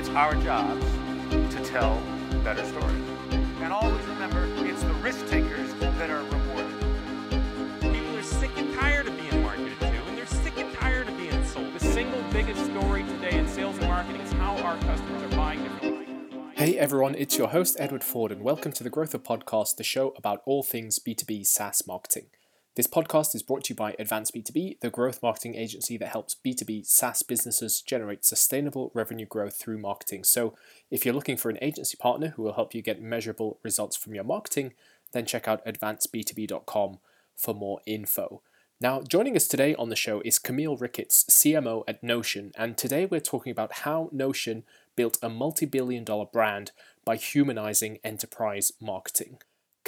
It's our jobs to tell better stories. And always remember, it's the risk takers that are rewarded. People are sick and tired of being marketed to, and they're sick and tired of being sold. The single biggest story today in sales and marketing is how our customers are buying differently. Hey everyone, it's your host Edward Ford, and welcome to the Growth Hub Podcast, the show about all things B2B SaaS marketing. This podcast is brought to you by Advance B2B, the growth marketing agency that helps B2B SaaS businesses generate sustainable revenue growth through marketing. So, if you're looking for an agency partner who will help you get measurable results from your marketing, then check out advanceb2b.com for more info. Now, joining us today on the show is Camille Ricketts, CMO at Notion, and today we're talking about how Notion built a multi billion dollar brand by humanizing enterprise marketing.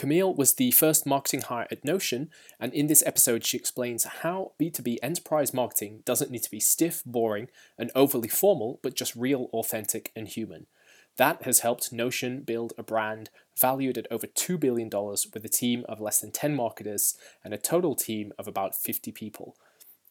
Camille was the first marketing hire at Notion, and in this episode, she explains how B2B enterprise marketing doesn't need to be stiff, boring, and overly formal, but just real, authentic, and human. That has helped Notion build a brand valued at over $2 billion with a team of less than 10 marketers and a total team of about 50 people.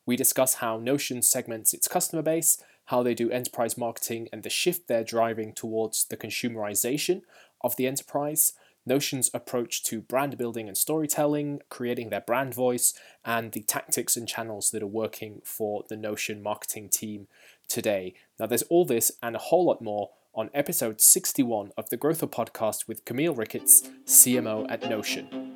We discuss how Notion segments its customer base, how they do enterprise marketing, and the shift they're driving towards the consumerization of the enterprise Notion's approach to brand building and storytelling, creating their brand voice, and the tactics and channels that are working for the Notion marketing team today. Now, there's all this and a whole lot more on episode 61 of the Growth Hub Podcast with Camille Ricketts, CMO at Notion.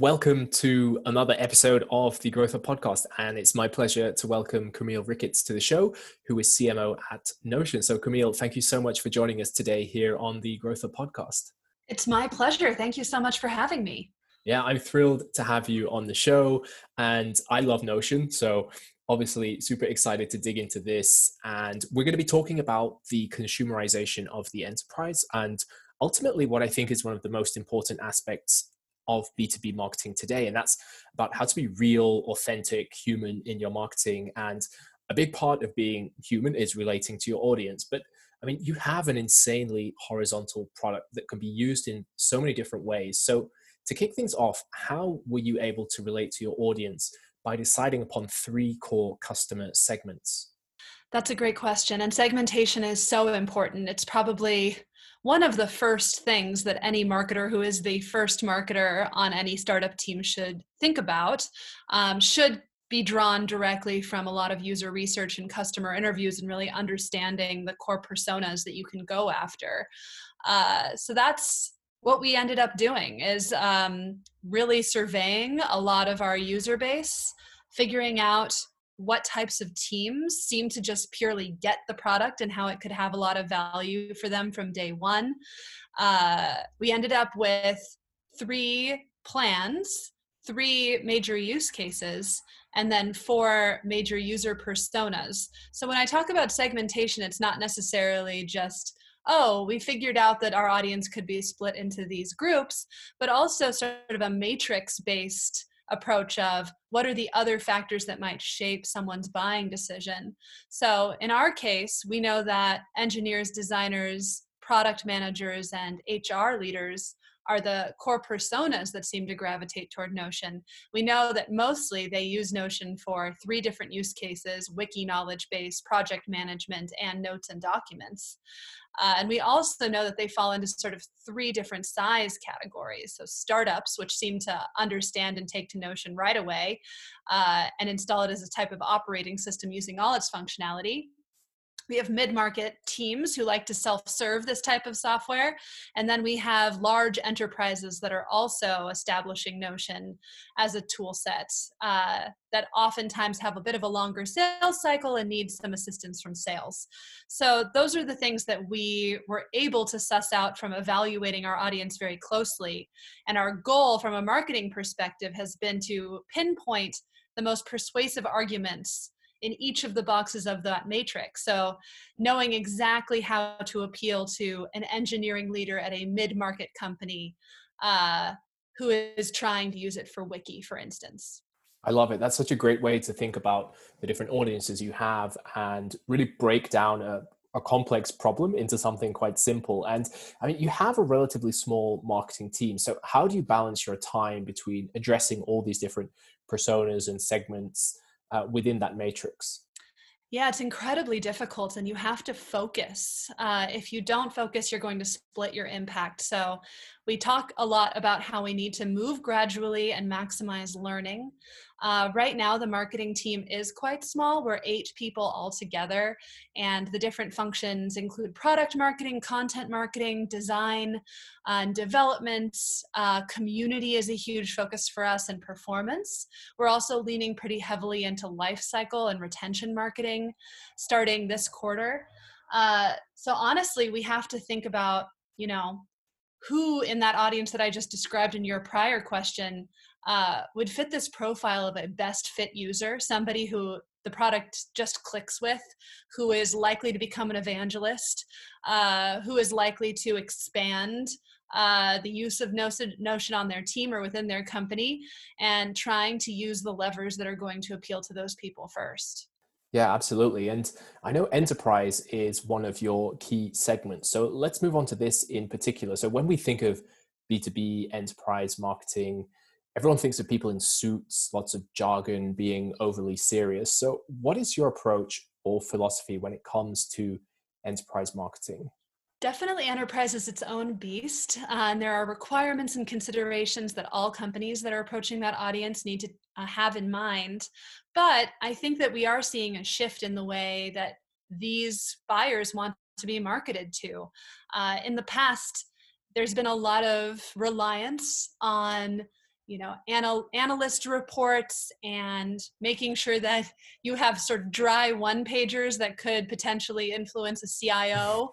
Welcome to another episode of the Growth Hub Podcast, and it's my pleasure to welcome Camille Ricketts to the show, who is CMO at Notion. So, Camille, thank you so much for joining us today here on the Growth Hub Podcast. It's my pleasure. Thank you so much for having me. Yeah, I'm thrilled to have you on the show. And I love Notion. So, obviously, super excited to dig into this. And we're going to be talking about the consumerization of the enterprise and ultimately what I think is one of the most important aspects of B2B marketing today. And that's about how to be real, authentic, human in your marketing. And a big part of being human is relating to your audience. But I mean, you have an insanely horizontal product that can be used in so many different ways. So, to kick things off, how were you able to relate to your audience by deciding upon three core customer segments? That's a great question. And segmentation is so important. It's probably one of the first things that any marketer who is the first marketer on any startup team should think about, um, should be drawn directly from a lot of user research and customer interviews and really understanding the core personas that you can go after. Uh, so that's what we ended up doing is um, really surveying a lot of our user base figuring out what types of teams seem to just purely get the product and how it could have a lot of value for them from day one. Uh, we ended up with three plans three major use cases and then four major user personas. So when I talk about segmentation, it's not necessarily just oh, we figured out that our audience could be split into these groups, but also sort of a matrix based approach of what are the other factors that might shape someone's buying decision. So in our case, we know that engineers, designers, product managers, and HR leaders are the core personas that seem to gravitate toward Notion. We know that mostly they use Notion for three different use cases wiki knowledge base, project management, and notes and documents. Uh, and we also know that they fall into sort of three different size categories. So, startups, which seem to understand and take to Notion right away uh, and install it as a type of operating system using all its functionality we have mid-market teams who like to self-serve this type of software. And then we have large enterprises that are also establishing notion as a tool set uh, that oftentimes have a bit of a longer sales cycle and need some assistance from sales. So those are the things that we were able to suss out from evaluating our audience very closely. And our goal from a marketing perspective has been to pinpoint the most persuasive arguments in each of the boxes of that matrix. So, knowing exactly how to appeal to an engineering leader at a mid market company uh, who is trying to use it for Wiki, for instance. I love it. That's such a great way to think about the different audiences you have and really break down a, a complex problem into something quite simple. And I mean, you have a relatively small marketing team. So, how do you balance your time between addressing all these different personas and segments? Uh, within that matrix? Yeah, it's incredibly difficult, and you have to focus. Uh, if you don't focus, you're going to split your impact. So, we talk a lot about how we need to move gradually and maximize learning. Uh, right now, the marketing team is quite small. We're eight people all together, and the different functions include product marketing, content marketing, design, uh, and development. Uh, community is a huge focus for us, and performance. We're also leaning pretty heavily into life cycle and retention marketing starting this quarter. Uh, so, honestly, we have to think about, you know, who in that audience that I just described in your prior question uh, would fit this profile of a best fit user, somebody who the product just clicks with, who is likely to become an evangelist, uh, who is likely to expand uh, the use of Notion on their team or within their company, and trying to use the levers that are going to appeal to those people first. Yeah, absolutely. And I know enterprise is one of your key segments. So let's move on to this in particular. So when we think of B2B enterprise marketing, everyone thinks of people in suits, lots of jargon, being overly serious. So, what is your approach or philosophy when it comes to enterprise marketing? Definitely, enterprise is its own beast, uh, and there are requirements and considerations that all companies that are approaching that audience need to uh, have in mind. But I think that we are seeing a shift in the way that these buyers want to be marketed to. Uh, in the past, there's been a lot of reliance on you know anal- analyst reports and making sure that you have sort of dry one pagers that could potentially influence a cio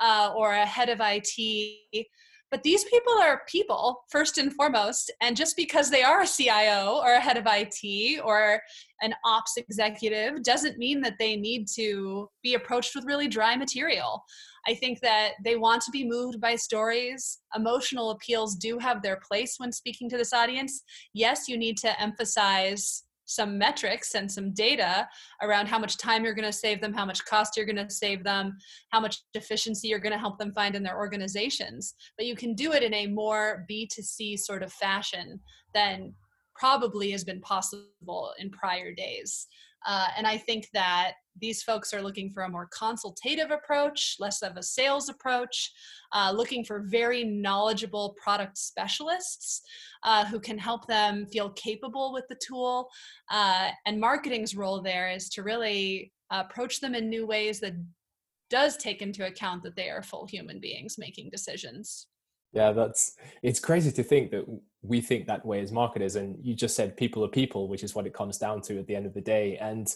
uh, or a head of it but these people are people first and foremost and just because they are a cio or a head of it or an ops executive doesn't mean that they need to be approached with really dry material I think that they want to be moved by stories. Emotional appeals do have their place when speaking to this audience. Yes, you need to emphasize some metrics and some data around how much time you're going to save them, how much cost you're going to save them, how much efficiency you're going to help them find in their organizations. But you can do it in a more B2C sort of fashion than probably has been possible in prior days. Uh, and I think that these folks are looking for a more consultative approach, less of a sales approach, uh, looking for very knowledgeable product specialists uh, who can help them feel capable with the tool. Uh, and marketing's role there is to really approach them in new ways that does take into account that they are full human beings making decisions. Yeah, that's it's crazy to think that we think that way as marketers. And you just said people are people, which is what it comes down to at the end of the day. And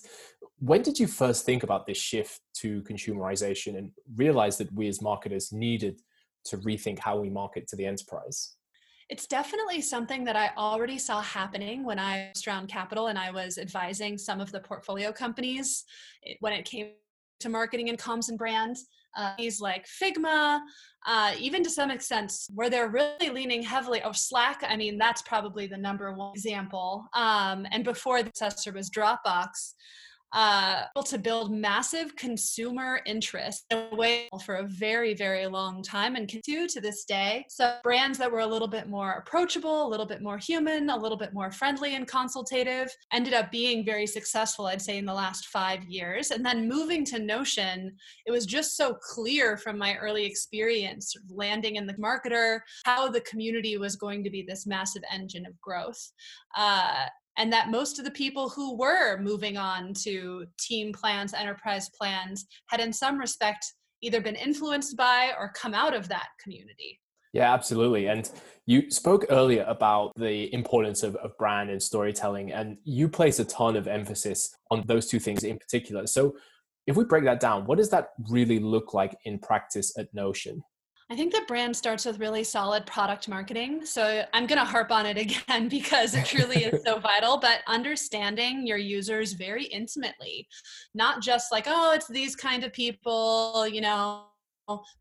when did you first think about this shift to consumerization and realize that we as marketers needed to rethink how we market to the enterprise? It's definitely something that I already saw happening when I was around capital and I was advising some of the portfolio companies when it came to marketing and comms and brands uh, these like Figma, uh, even to some extent where they're really leaning heavily. Oh, Slack, I mean, that's probably the number one example. Um, and before the successor was Dropbox, uh, to build massive consumer interest in a way for a very, very long time and continue to this day. So brands that were a little bit more approachable, a little bit more human, a little bit more friendly and consultative ended up being very successful, I'd say, in the last five years. And then moving to Notion, it was just so clear from my early experience sort of landing in the marketer how the community was going to be this massive engine of growth. Uh, and that most of the people who were moving on to team plans, enterprise plans, had in some respect either been influenced by or come out of that community. Yeah, absolutely. And you spoke earlier about the importance of, of brand and storytelling, and you place a ton of emphasis on those two things in particular. So, if we break that down, what does that really look like in practice at Notion? I think the brand starts with really solid product marketing. So I'm going to mm-hmm. harp on it again because it truly is so vital, but understanding your users very intimately, not just like, oh, it's these kind of people, you know,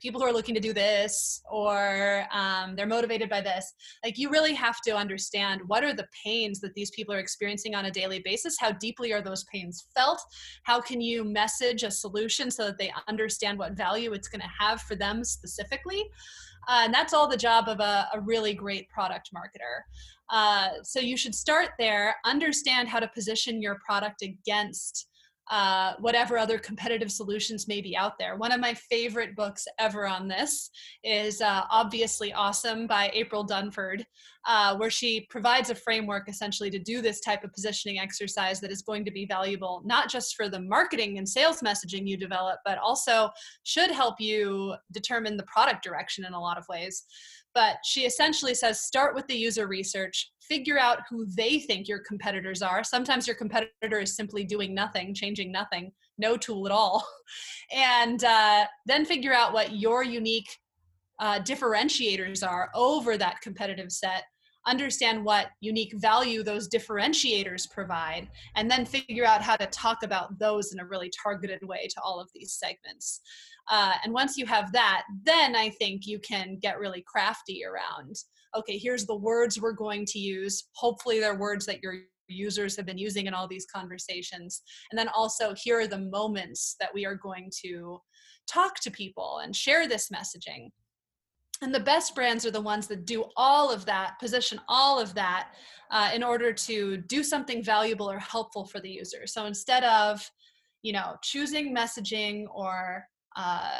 people who are looking to do this or um, they're motivated by this. Like you really have to understand what are the pains that these people are experiencing on a daily basis. How deeply are those pains felt? How can you message a solution so that they understand what value it's going to have for them specifically? Uh, and that's all the job of a, a really great product marketer. Uh, so you should start there. Understand how to position your product against uh, whatever other competitive solutions may be out there. One of my favorite books ever on this is uh, Obviously Awesome by April Dunford, uh, where she provides a framework essentially to do this type of positioning exercise that is going to be valuable not just for the marketing and sales messaging you develop, but also should help you determine the product direction in a lot of ways. But she essentially says start with the user research, figure out who they think your competitors are. Sometimes your competitor is simply doing nothing, changing nothing, no tool at all. And uh, then figure out what your unique uh, differentiators are over that competitive set understand what unique value those differentiators provide, and then figure out how to talk about those in a really targeted way to all of these segments. Uh, and once you have that, then I think you can get really crafty around okay, here's the words we're going to use. Hopefully, they're words that your users have been using in all these conversations. And then also, here are the moments that we are going to talk to people and share this messaging. And the best brands are the ones that do all of that, position all of that uh, in order to do something valuable or helpful for the user. So instead of, you know, choosing messaging or uh,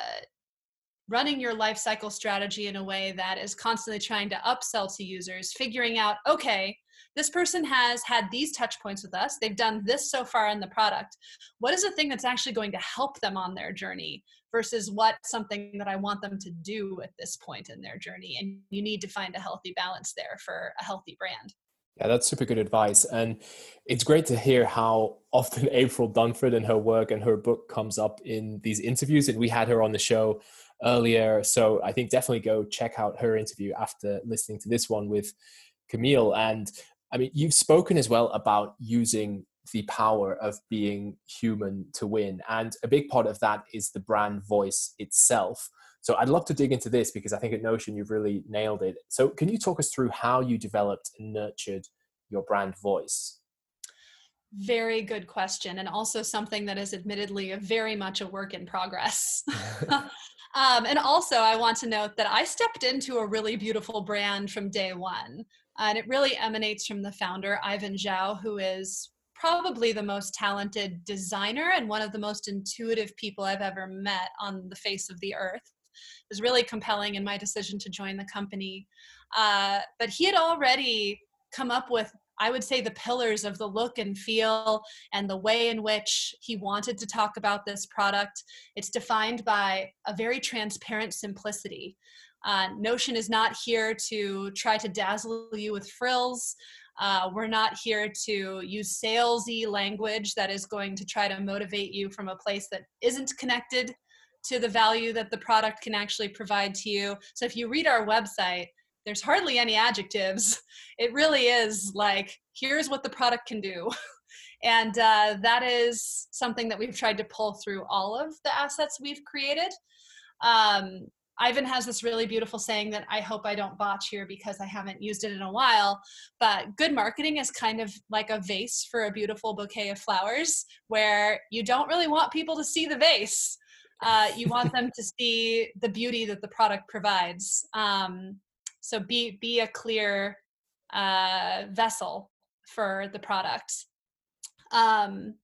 running your life cycle strategy in a way that is constantly trying to upsell to users, figuring out, okay, this person has had these touch points with us. They've done this so far in the product. What is the thing that's actually going to help them on their journey versus what something that I want them to do at this point in their journey? And you need to find a healthy balance there for a healthy brand. Yeah, that's super good advice. And it's great to hear how often April Dunford and her work and her book comes up in these interviews. And we had her on the show earlier. So I think definitely go check out her interview after listening to this one with Camille. And I mean, you've spoken as well about using the power of being human to win. And a big part of that is the brand voice itself. So I'd love to dig into this because I think at Notion you've really nailed it. So can you talk us through how you developed and nurtured your brand voice? Very good question, and also something that is admittedly a very much a work in progress. um, and also, I want to note that I stepped into a really beautiful brand from day one. And it really emanates from the founder, Ivan Zhao, who is probably the most talented designer and one of the most intuitive people I've ever met on the face of the earth. It was really compelling in my decision to join the company. Uh, but he had already come up with I would say the pillars of the look and feel and the way in which he wanted to talk about this product. It's defined by a very transparent simplicity. Uh, Notion is not here to try to dazzle you with frills. Uh, we're not here to use salesy language that is going to try to motivate you from a place that isn't connected to the value that the product can actually provide to you. So if you read our website, there's hardly any adjectives. It really is like, here's what the product can do. and uh, that is something that we've tried to pull through all of the assets we've created. Um, Ivan has this really beautiful saying that I hope I don't botch here because I haven't used it in a while. But good marketing is kind of like a vase for a beautiful bouquet of flowers, where you don't really want people to see the vase. Uh, you want them to see the beauty that the product provides. Um, so be be a clear uh, vessel for the product. Um,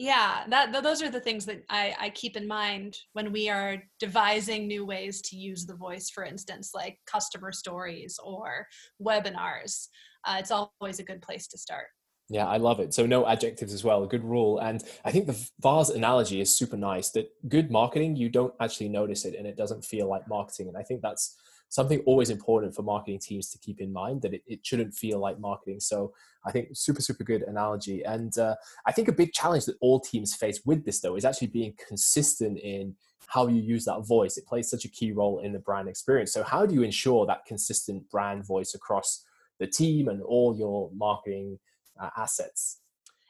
yeah that those are the things that I, I keep in mind when we are devising new ways to use the voice for instance like customer stories or webinars uh, it's always a good place to start yeah, I love it. So no adjectives as well, a good rule. And I think the vase analogy is super nice. That good marketing, you don't actually notice it, and it doesn't feel like marketing. And I think that's something always important for marketing teams to keep in mind that it, it shouldn't feel like marketing. So I think super, super good analogy. And uh, I think a big challenge that all teams face with this, though, is actually being consistent in how you use that voice. It plays such a key role in the brand experience. So, how do you ensure that consistent brand voice across the team and all your marketing uh, assets?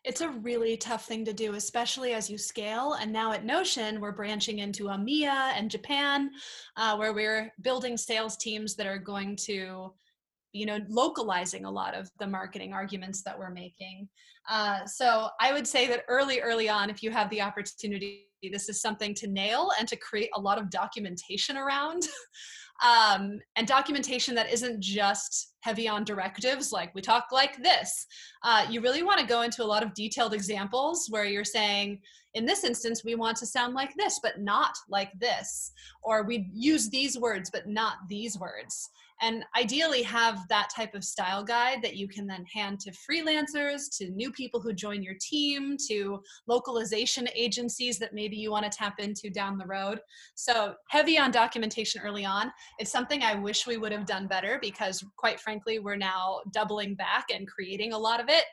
It's a really tough thing to do, especially as you scale. And now at Notion, we're branching into EMEA and Japan, uh, where we're building sales teams that are going to, you know, localizing a lot of the marketing arguments that we're making. Uh, so I would say that early, early on, if you have the opportunity, this is something to nail and to create a lot of documentation around. um, and documentation that isn't just heavy on directives like we talk like this. Uh, you really want to go into a lot of detailed examples where you're saying in this instance we want to sound like this but not like this or we use these words but not these words and ideally have that type of style guide that you can then hand to freelancers to new people who join your team to localization agencies that maybe you want to tap into down the road. So heavy on documentation early on. It's something i wish we would have done better because quite frankly we're now doubling back and creating a lot of it.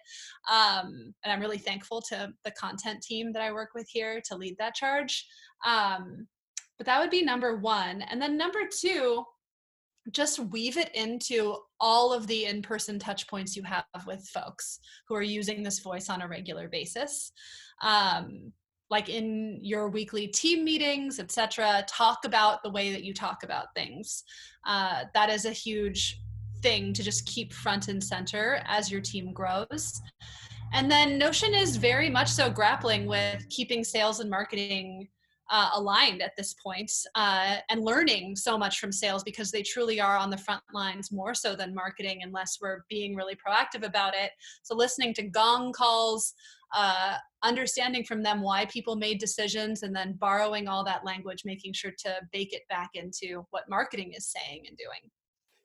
Um, and i'm really thankful to the content team that i work with here to lead that charge. Um, but that would be number one. And then number two just weave it into all of the in-person touch points you have with folks who are using this voice on a regular basis. Um, like in your weekly team meetings etc talk about the way that you talk about things. Uh, that is a huge thing to just keep front and center as your team grows. And then notion is very much so grappling with keeping sales and marketing uh, aligned at this point, uh, and learning so much from sales because they truly are on the front lines more so than marketing unless we're being really proactive about it. So listening to Gong calls uh, understanding from them why people made decisions and then borrowing all that language making sure to bake it back into what marketing is saying and doing.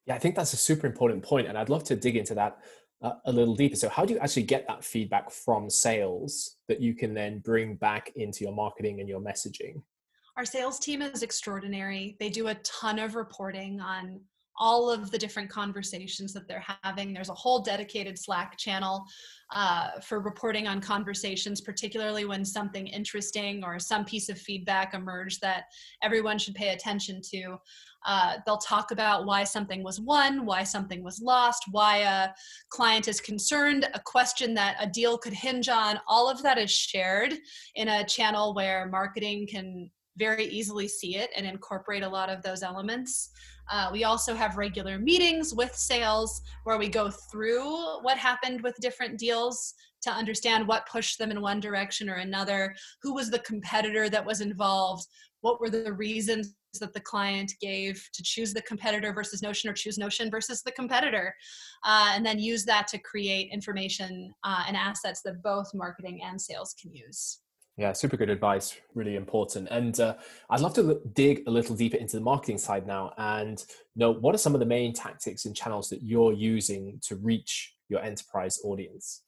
Yeah i think that's a super important point and i'd love to dig into that a little deeper. So, how do you actually get that feedback from sales that you can then bring back into your marketing and your messaging? Our sales team is extraordinary. They do a ton of reporting on all of the different conversations that they're having. There's a whole dedicated Slack channel uh, for reporting on conversations, particularly when something interesting or some piece of feedback emerged that everyone should pay attention to. Uh, they'll talk about why something was won, why something was lost, why a client is concerned, a question that a deal could hinge on. All of that is shared in a channel where marketing can very easily see it and incorporate a lot of those elements. Uh, we also have regular meetings with sales where we go through what happened with different deals to understand what pushed them in one direction or another, who was the competitor that was involved, what were the reasons that the client gave to choose the competitor versus Notion or choose Notion versus the competitor, uh, and then use that to create information uh, and assets that both marketing and sales can use. Yeah, super good advice. Really important. And uh, I'd love to dig a little deeper into the marketing side now and know what are some of the main tactics and channels that you're using to reach your enterprise audience?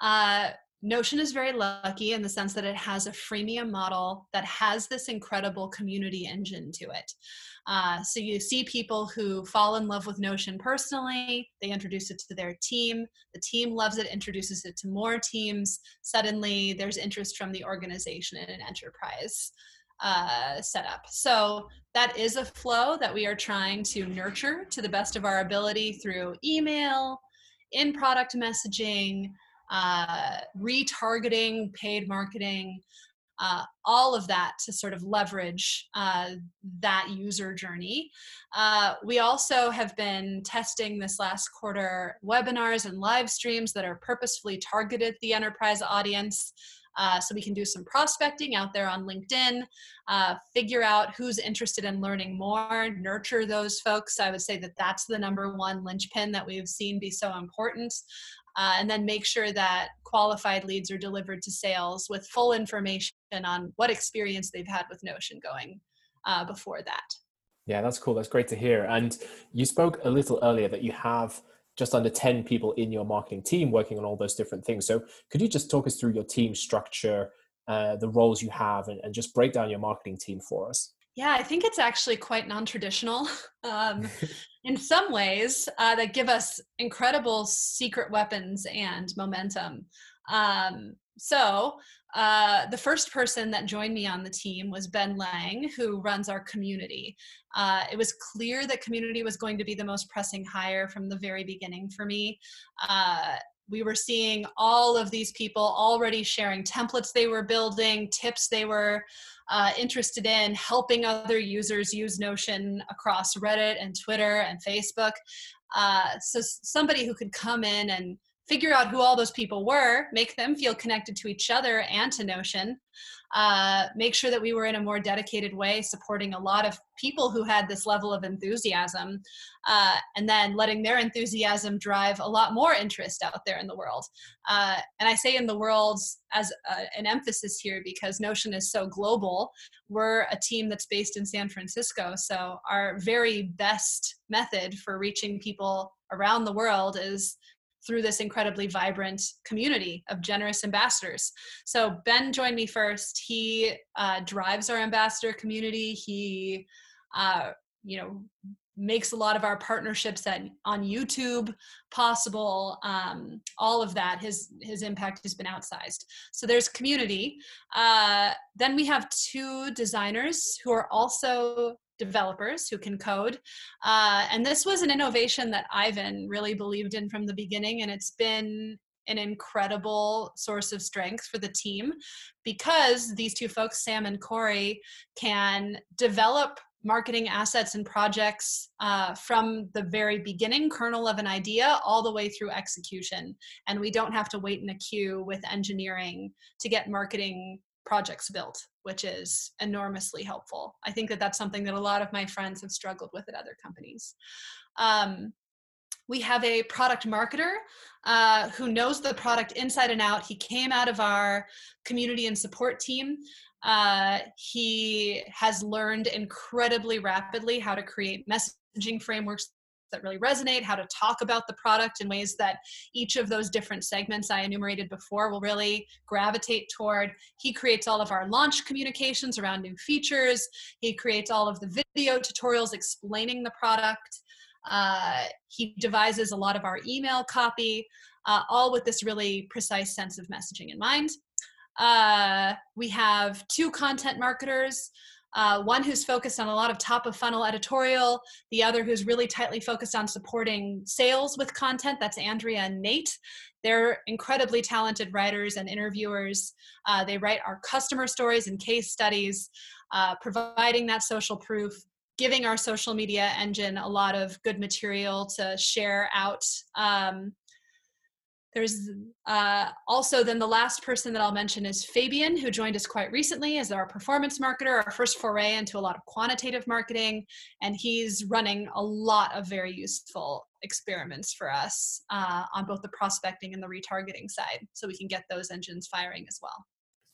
Uh, Notion is very lucky in the sense that it has a freemium model that has this incredible community engine to it. Uh, so you see people who fall in love with Notion personally, they introduce it to their team, the team loves it, introduces it to more teams. Suddenly, there's interest from the organization in an enterprise uh, setup. So that is a flow that we are trying to nurture to the best of our ability through email, in product messaging uh, retargeting, paid marketing, uh, all of that to sort of leverage uh, that user journey. Uh, we also have been testing this last quarter webinars and live streams that are purposefully targeted the enterprise audience. Uh, so we can do some prospecting out there on LinkedIn, uh, figure out who's interested in learning more, nurture those folks. I would say that that's the number one linchpin that we've seen be so important uh, and then make sure that qualified leads are delivered to sales with full information on what experience they've had with Notion going uh, before that. Yeah, that's cool. That's great to hear. And you spoke a little earlier that you have just under 10 people in your marketing team working on all those different things. So could you just talk us through your team structure, uh, the roles you have, and, and just break down your marketing team for us? Yeah, I think it's actually quite non traditional um, in some ways uh, that give us incredible secret weapons and momentum. Um, so, uh, the first person that joined me on the team was Ben Lang, who runs our community. Uh, it was clear that community was going to be the most pressing hire from the very beginning for me. Uh, we were seeing all of these people already sharing templates they were building, tips they were uh, interested in, helping other users use Notion across Reddit and Twitter and Facebook. Uh, so somebody who could come in and figure out who all those people were, make them feel connected to each other and to Notion, uh, make sure that we were in a more dedicated way supporting a lot of people who had this level of enthusiasm, uh, and then letting their enthusiasm drive a lot more interest out there in the world. Uh, and I say in the world as a, an emphasis here because Notion is so global. We're a team that's based in San Francisco, so our very best method for reaching people around the world is through this incredibly vibrant community of generous ambassadors. So Ben joined me first. He uh, drives our ambassador community. He, uh, you know, makes a lot of our partnerships at, on YouTube possible. Um, all of that, his his impact has been outsized. So there's community. Uh, then we have two designers who are also developers who can code. Uh, and this was an innovation that Ivan really believed in from the beginning, and it's been an incredible source of strength for the team because these two folks, Sam and Corey, can develop marketing assets and projects uh, from the very beginning kernel of an idea all the way through execution and we don't have to wait in a queue with engineering to get marketing projects built, which is enormously helpful. I think that that's something that a lot of my friends have struggled with at other companies. Um, we have a product marketer uh, who knows the product inside and out. He came out of our community and support team. Uh, he has learned incredibly rapidly how to create messaging frameworks that really resonate, how to talk about the product in ways that each of those different segments I enumerated before will really gravitate toward. He creates all of our launch communications around new features. He creates all of the video tutorials explaining the product. Uh, he devises a lot of our email copy, uh, all with this really precise sense of messaging in mind. Uh, we have two content marketers uh, one who's focused on a lot of top of funnel editorial, the other who's really tightly focused on supporting sales with content. That's Andrea and Nate. They're incredibly talented writers and interviewers. Uh, they write our customer stories and case studies, uh, providing that social proof, giving our social media engine a lot of good material to share out. Um, there's uh, also then the last person that I'll mention is Fabian, who joined us quite recently as our performance marketer, our first foray into a lot of quantitative marketing. And he's running a lot of very useful experiments for us uh, on both the prospecting and the retargeting side. So we can get those engines firing as well.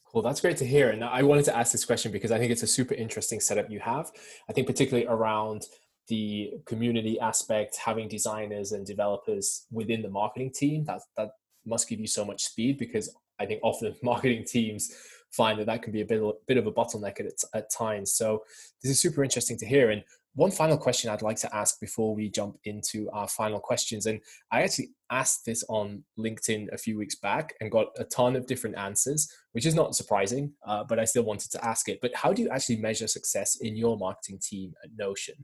Cool, that's great to hear. And I wanted to ask this question because I think it's a super interesting setup you have. I think, particularly around the community aspect, having designers and developers within the marketing team, that that must give you so much speed because I think often marketing teams find that that can be a bit of, bit of a bottleneck at, at times. So this is super interesting to hear. And one final question I'd like to ask before we jump into our final questions. And I actually asked this on LinkedIn a few weeks back and got a ton of different answers, which is not surprising, uh, but I still wanted to ask it. But how do you actually measure success in your marketing team at Notion?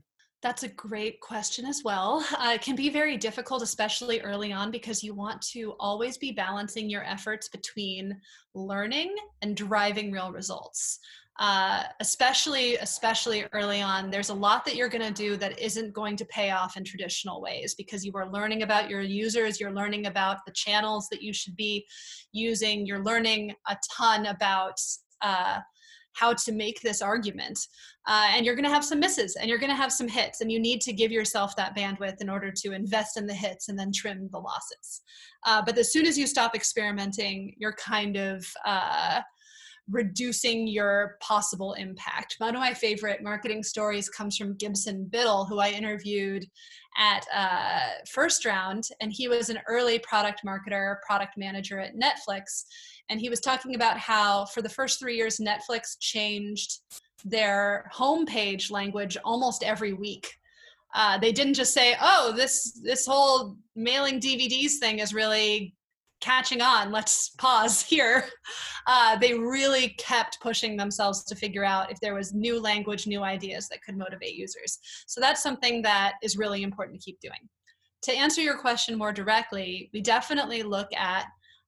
That's a great question as well. Uh, it can be very difficult, especially early on, because you want to always be balancing your efforts between learning and driving real results. Uh, especially especially early on there's a lot that you're going to do that isn't going to pay off in traditional ways because you are learning about your users you're learning about the channels that you should be using you're learning a ton about uh, how to make this argument. Uh, and you're going to have some misses and you're going to have some hits, and you need to give yourself that bandwidth in order to invest in the hits and then trim the losses. Uh, but as soon as you stop experimenting, you're kind of uh, reducing your possible impact. One of my favorite marketing stories comes from Gibson Biddle, who I interviewed at uh, First Round, and he was an early product marketer, product manager at Netflix and he was talking about how for the first three years netflix changed their homepage language almost every week uh, they didn't just say oh this this whole mailing dvds thing is really catching on let's pause here uh, they really kept pushing themselves to figure out if there was new language new ideas that could motivate users so that's something that is really important to keep doing to answer your question more directly we definitely look at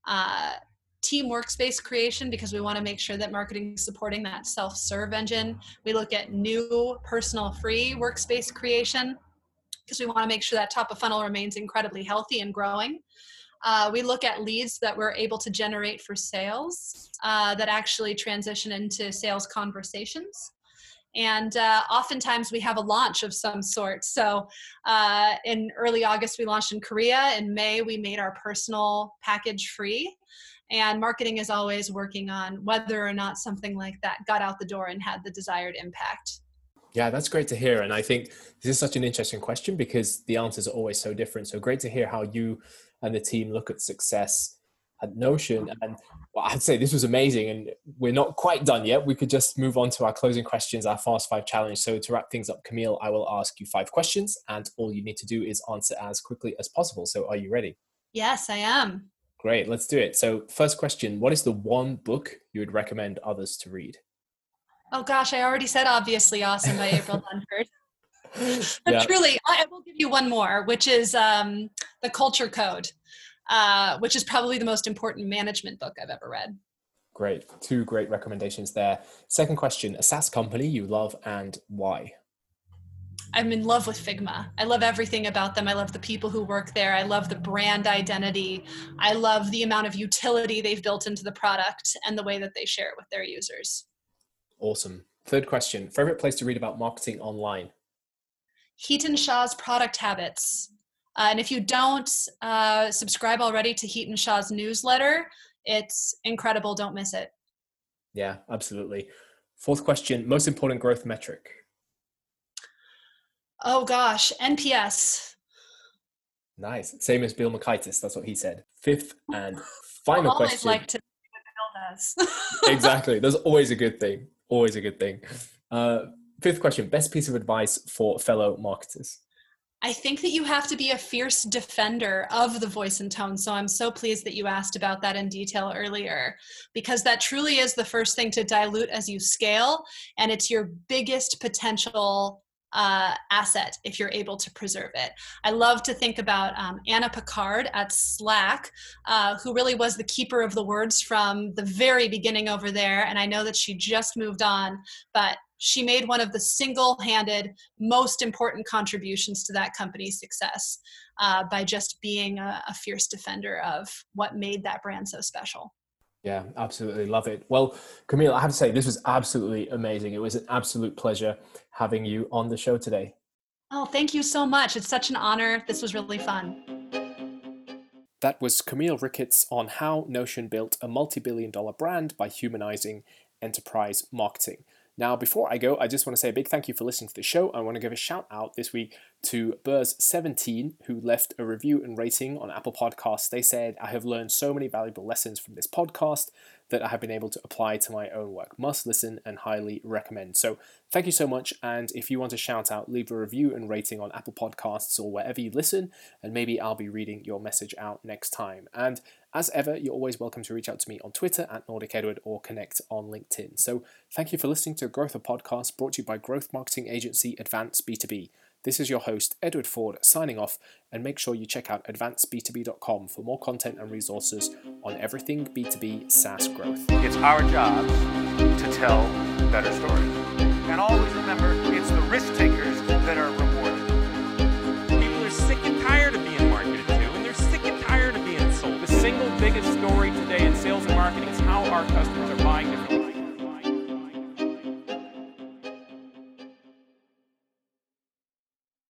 uh, team workspace creation because we want to make sure that marketing is supporting that self-serve engine. We look at new personal free workspace creation because we want to make sure that top of funnel remains incredibly healthy and growing. Uh, we look at leads that we're able to generate for sales uh, that actually transition into sales conversations. And uh, oftentimes we have a launch of some sort. So uh, in early August, we launched in Korea. In May, we made our personal package free. And marketing is always working on whether or not something like that got out the door and had the desired impact. Yeah, that's great to hear. And I think this is such an interesting question because the answers are always so different. So great to hear how you and the team look at success at Notion. And well, I'd say this was amazing. And we're not quite done yet. We could just move on to our closing questions, our Fast Five challenge. So to wrap things up, Camille, I will ask you five questions, and all you need to do is answer as quickly as possible. So are you ready? Yes, I am. Great, let's do it. So, first question What is the one book you would recommend others to read? Oh gosh, I already said obviously awesome by April Dunford. but yeah. truly, I will give you one more, which is um, The Culture Code, uh, which is probably the most important management book I've ever read. Great. Two great recommendations there. Second question A SaaS company you love and why? I'm in love with Figma. I love everything about them. I love the people who work there. I love the brand identity. I love the amount of utility they've built into the product and the way that they share it with their users. Awesome. Third question favorite place to read about marketing online? Hiten Shah's Product Habits. Uh, and if you don't uh, subscribe already to Hiten Shah's newsletter, it's incredible. Don't miss it. Yeah, absolutely. Fourth question most important growth metric? Oh gosh, NPS. Nice. Same as Bill Macaitis. That's what he said. Fifth and final always question. like to Bill does. exactly. That's always a good thing. Always a good thing. Uh, fifth question. Best piece of advice for fellow marketers. I think that you have to be a fierce defender of the voice and tone. So I'm so pleased that you asked about that in detail earlier, because that truly is the first thing to dilute as you scale. And it's your biggest potential uh, asset if you're able to preserve it. I love to think about um, Anna Pickard at Slack, uh, who really was the keeper of the words from the very beginning over there. And I know that she just moved on, but she made one of the single handed most important contributions to that company's success uh, by just being a, a fierce defender of what made that brand so special. Yeah, absolutely love it. Well, Camille, I have to say this was absolutely amazing. It was an absolute pleasure having you on the show today. Oh, thank you so much. It's such an honor. This was really fun. That was Camille Ricketts on how Notion built a multi billion dollar brand by humanizing enterprise marketing. Now, before I go, I just want to say a big thank you for listening to the show. I want to give a shout out this week to Burrs17, who left a review and rating on Apple Podcasts. They said, I have learned so many valuable lessons from this podcast that I have been able to apply to my own work. Must listen and highly recommend. So, thank you so much. And if you want to shout out, leave a review and rating on Apple Podcasts or wherever you listen, and maybe I'll be reading your message out next time. And as ever, you're always welcome to reach out to me on Twitter at Nordic Edward or connect on LinkedIn. So thank you for listening to Growth Hub Podcast brought to you by growth marketing agency Advance B2B. This is your host, Edward Ford, signing off, and make sure you check out advanceb2b.com for more content and resources on everything B2B SaaS growth. It's our job to tell better stories. And always remember, it's the risk takers that are marketing. It's how our customers are buying different